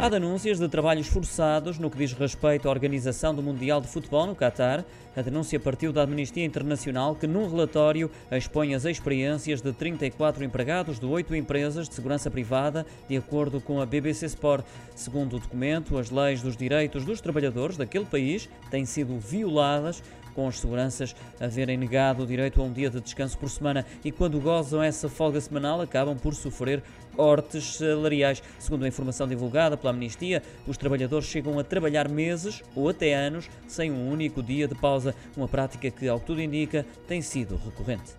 Há denúncias de trabalhos forçados no que diz respeito à organização do Mundial de Futebol no Catar. A denúncia partiu da Amnistia Internacional, que num relatório expõe as experiências de 34 empregados de oito empresas de segurança privada, de acordo com a BBC Sport. Segundo o documento, as leis dos direitos dos trabalhadores daquele país têm sido violadas com os seguranças haverem negado o direito a um dia de descanso por semana e quando gozam essa folga semanal acabam por sofrer cortes salariais. Segundo a informação divulgada pela Amnistia, os trabalhadores chegam a trabalhar meses ou até anos sem um único dia de pausa, uma prática que, ao que tudo indica, tem sido recorrente.